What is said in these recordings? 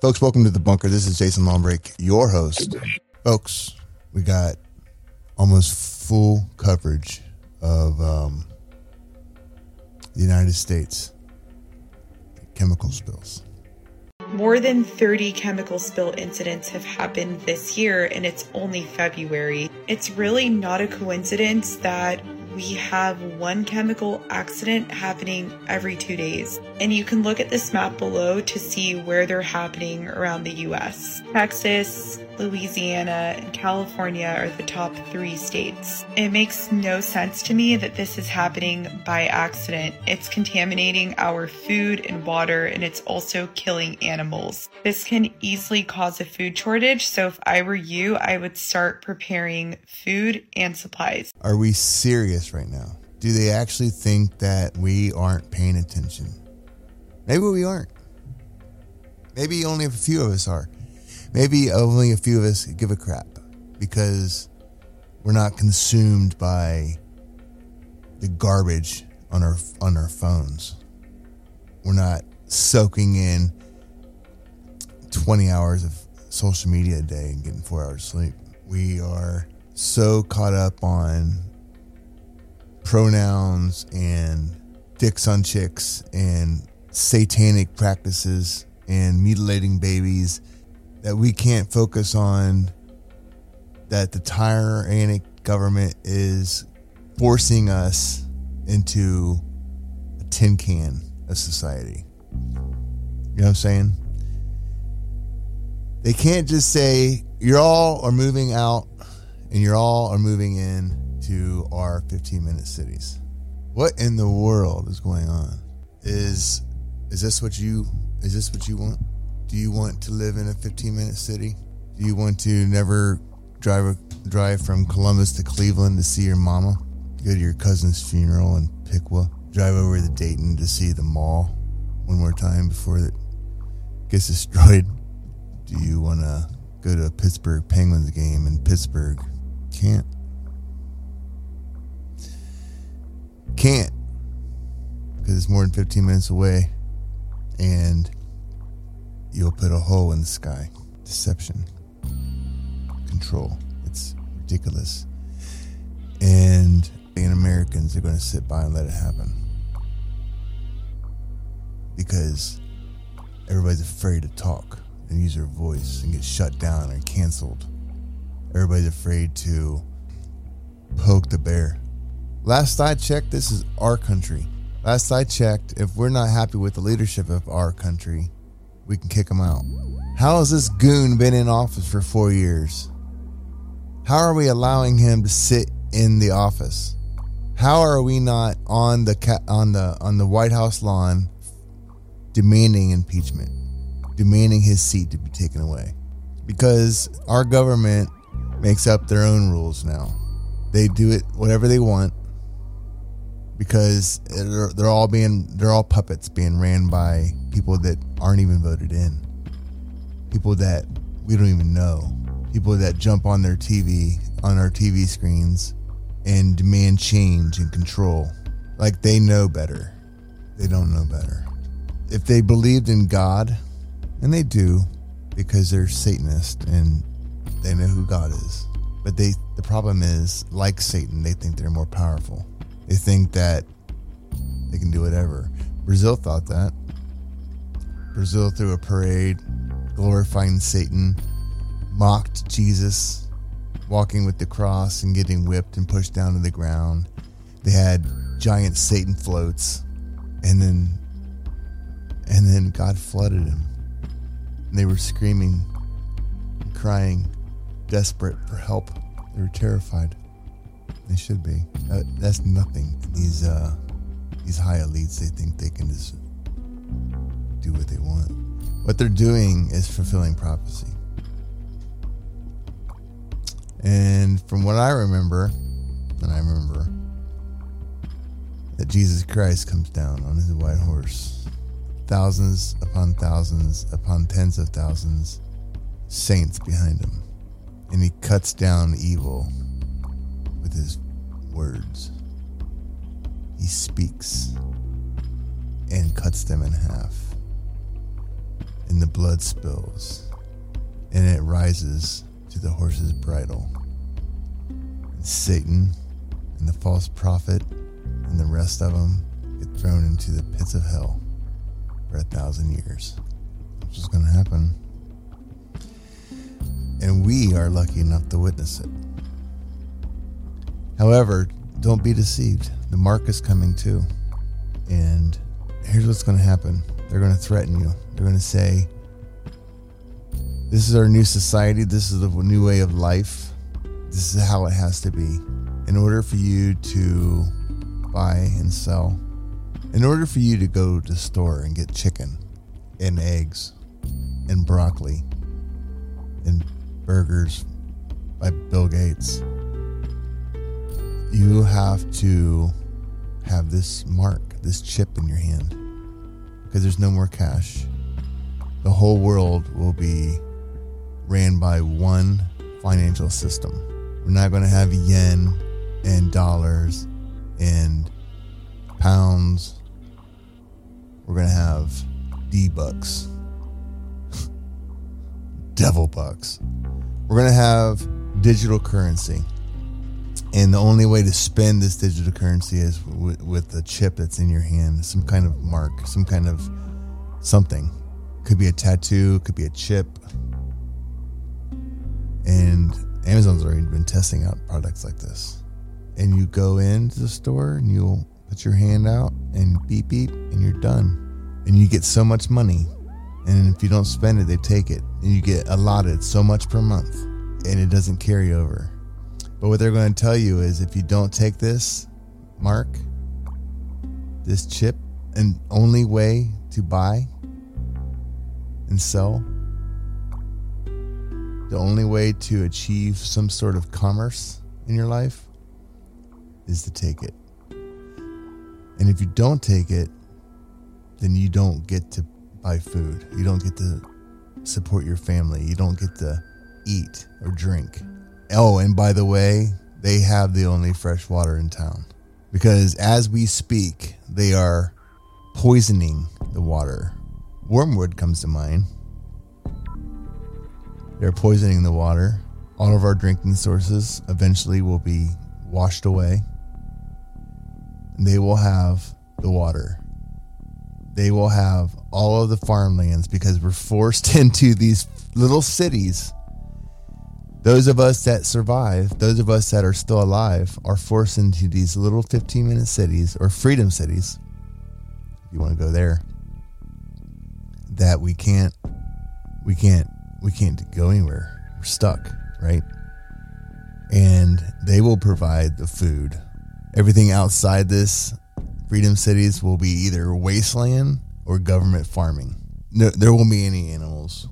Folks, welcome to the bunker. This is Jason Lombrick, your host. Folks, we got almost full coverage of um, the United States chemical spills. More than 30 chemical spill incidents have happened this year, and it's only February. It's really not a coincidence that we have one chemical accident happening every two days. And you can look at this map below to see where they're happening around the US. Texas, Louisiana, and California are the top three states. It makes no sense to me that this is happening by accident. It's contaminating our food and water, and it's also killing animals. This can easily cause a food shortage, so if I were you, I would start preparing food and supplies. Are we serious right now? Do they actually think that we aren't paying attention? Maybe we aren't. Maybe only a few of us are maybe only a few of us give a crap because we're not consumed by the garbage on our on our phones. We're not soaking in 20 hours of social media a day and getting 4 hours sleep. We are so caught up on pronouns and dicks on chicks and satanic practices and mutilating babies that we can't focus on that the tyrannic government is forcing us into a tin can of society. You know what I'm saying? They can't just say, you're all are moving out and you're all are moving in to our 15 minute cities. What in the world is going on? Is is this what you is this what you want? Do you want to live in a 15 minute city? Do you want to never drive a, drive from Columbus to Cleveland to see your mama? Go to your cousin's funeral in Piqua? Drive over to Dayton to see the mall one more time before it gets destroyed? Do you want to go to a Pittsburgh Penguins game in Pittsburgh? Can't. Can't. Because it's more than 15 minutes away. And you'll put a hole in the sky. Deception. Control. It's ridiculous. And being Americans are going to sit by and let it happen. Because everybody's afraid to talk and use their voice and get shut down or canceled. Everybody's afraid to poke the bear. Last I checked, this is our country. Last I checked, if we're not happy with the leadership of our country, we can kick him out. How has this goon been in office for four years? How are we allowing him to sit in the office? How are we not on the on the on the White House lawn demanding impeachment, demanding his seat to be taken away? Because our government makes up their own rules now. They do it whatever they want because they're, they're all being they're all puppets being ran by people that aren't even voted in, people that we don't even know, people that jump on their TV, on our TV screens, and demand change and control. Like they know better. They don't know better. If they believed in God, and they do, because they're Satanist and they know who God is. But they the problem is, like Satan, they think they're more powerful. They think that they can do whatever. Brazil thought that. Brazil threw a parade glorifying Satan, mocked Jesus, walking with the cross and getting whipped and pushed down to the ground. They had giant Satan floats, and then and then God flooded him. And they were screaming, and crying, desperate for help. They were terrified. They should be. That, that's nothing. These uh, these high elites, they think they can just do what they want. What they're doing is fulfilling prophecy. And from what I remember, and I remember that Jesus Christ comes down on his white horse, thousands upon thousands upon tens of thousands, saints behind him, and he cuts down evil with his words. He speaks and cuts them in half and the blood spills, and it rises to the horse's bridle. And Satan and the false prophet and the rest of them get thrown into the pits of hell for a thousand years. That's is going to happen. And we are lucky enough to witness it. However, don't be deceived. The mark is coming too. And here's what's going to happen they're going to threaten you. They're going to say, This is our new society. This is the new way of life. This is how it has to be. In order for you to buy and sell, in order for you to go to the store and get chicken and eggs and broccoli and burgers by Bill Gates, you have to have this mark, this chip in your hand, because there's no more cash. The whole world will be ran by one financial system. We're not going to have yen and dollars and pounds. We're going to have D bucks, devil bucks. We're going to have digital currency. And the only way to spend this digital currency is with, with the chip that's in your hand, some kind of mark, some kind of something. Could be a tattoo, could be a chip. And Amazon's already been testing out products like this. And you go into the store and you'll put your hand out and beep beep and you're done. And you get so much money. And if you don't spend it, they take it. And you get allotted so much per month. And it doesn't carry over. But what they're going to tell you is if you don't take this mark, this chip, and only way to buy and sell, the only way to achieve some sort of commerce in your life is to take it. And if you don't take it, then you don't get to buy food. You don't get to support your family. You don't get to eat or drink. Oh, and by the way, they have the only fresh water in town. Because as we speak, they are poisoning the water. Wormwood comes to mind. They're poisoning the water. All of our drinking sources eventually will be washed away. They will have the water. They will have all of the farmlands because we're forced into these little cities those of us that survive, those of us that are still alive, are forced into these little 15 minute cities or freedom cities, if you want to go there, that we can't, we can't, we can't go anywhere. We're stuck, right? And they will provide the food. Everything outside this freedom cities will be either wasteland or government farming. No, there won't be any animals.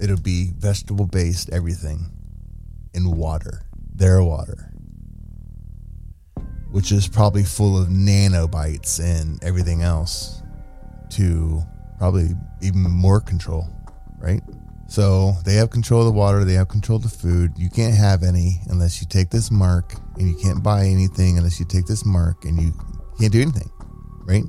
It'll be vegetable based, everything in water, their water, which is probably full of nanobites and everything else to probably even more control, right? So they have control of the water, they have control of the food. You can't have any unless you take this mark, and you can't buy anything unless you take this mark, and you can't do anything, right?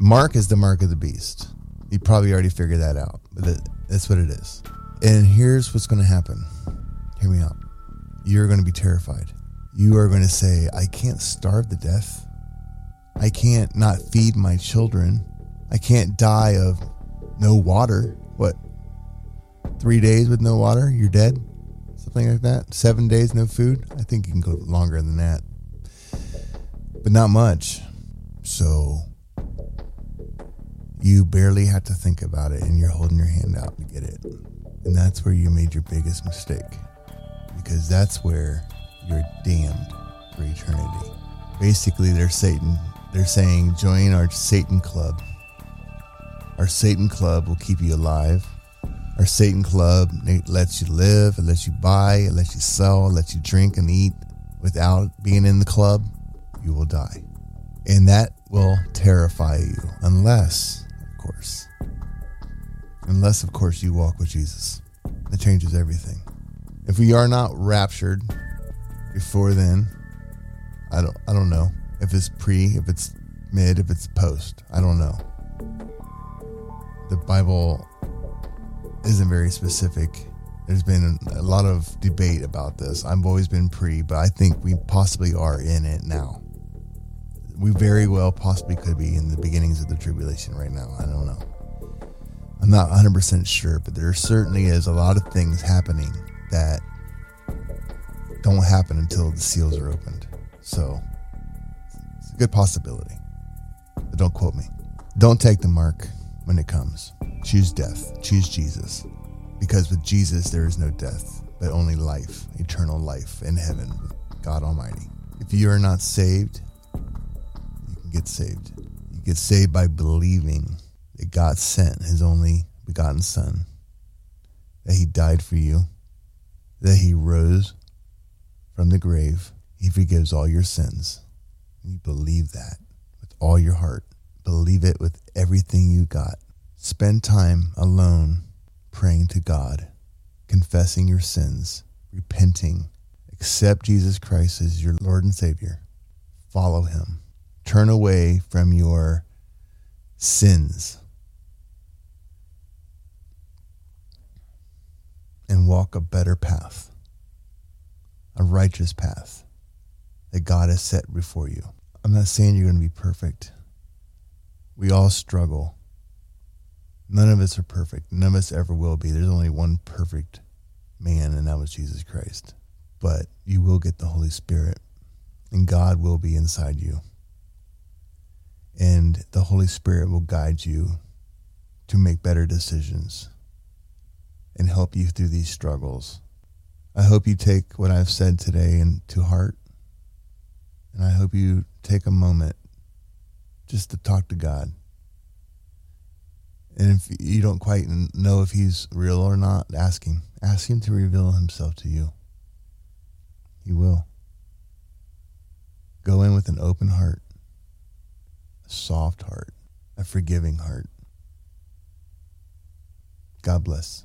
Mark is the mark of the beast. You probably already figured that out, but that's what it is. And here's what's going to happen Hear me out. You're going to be terrified. You are going to say, I can't starve to death. I can't not feed my children. I can't die of no water. What? Three days with no water? You're dead? Something like that? Seven days no food? I think you can go longer than that. But not much. So you barely have to think about it and you're holding your hand out to get it. And that's where you made your biggest mistake because that's where you're damned for eternity. Basically, they're Satan. They're saying, join our Satan club. Our Satan club will keep you alive. Our Satan club lets you live, it lets you buy, it lets you sell, it lets you drink and eat. Without being in the club, you will die. And that will terrify you, unless, of course, unless, of course, you walk with Jesus. That changes everything. If we are not raptured before then, I don't I don't know if it's pre, if it's mid, if it's post. I don't know. The Bible isn't very specific. There's been a lot of debate about this. I've always been pre, but I think we possibly are in it now. We very well possibly could be in the beginnings of the tribulation right now. I don't know. I'm not 100% sure, but there certainly is a lot of things happening that don't happen until the seals are opened. So it's a good possibility. But don't quote me. Don't take the mark when it comes. Choose death. Choose Jesus. Because with Jesus, there is no death, but only life, eternal life in heaven with God Almighty. If you are not saved, you can get saved. You get saved by believing that God sent his only begotten Son, that he died for you, that he rose from the grave. He forgives all your sins. You believe that with all your heart. Believe it with everything you got. Spend time alone praying to God, confessing your sins, repenting, accept Jesus Christ as your Lord and Savior. Follow him. Turn away from your sins and walk a better path, a righteous path that God has set before you. I'm not saying you're going to be perfect. We all struggle. None of us are perfect. None of us ever will be. There's only one perfect man, and that was Jesus Christ. But you will get the Holy Spirit, and God will be inside you. And the Holy Spirit will guide you to make better decisions and help you through these struggles. I hope you take what I've said today into heart. And I hope you take a moment just to talk to God. And if you don't quite know if he's real or not, ask him. Ask him to reveal himself to you. He will. Go in with an open heart, a soft heart, a forgiving heart. God bless.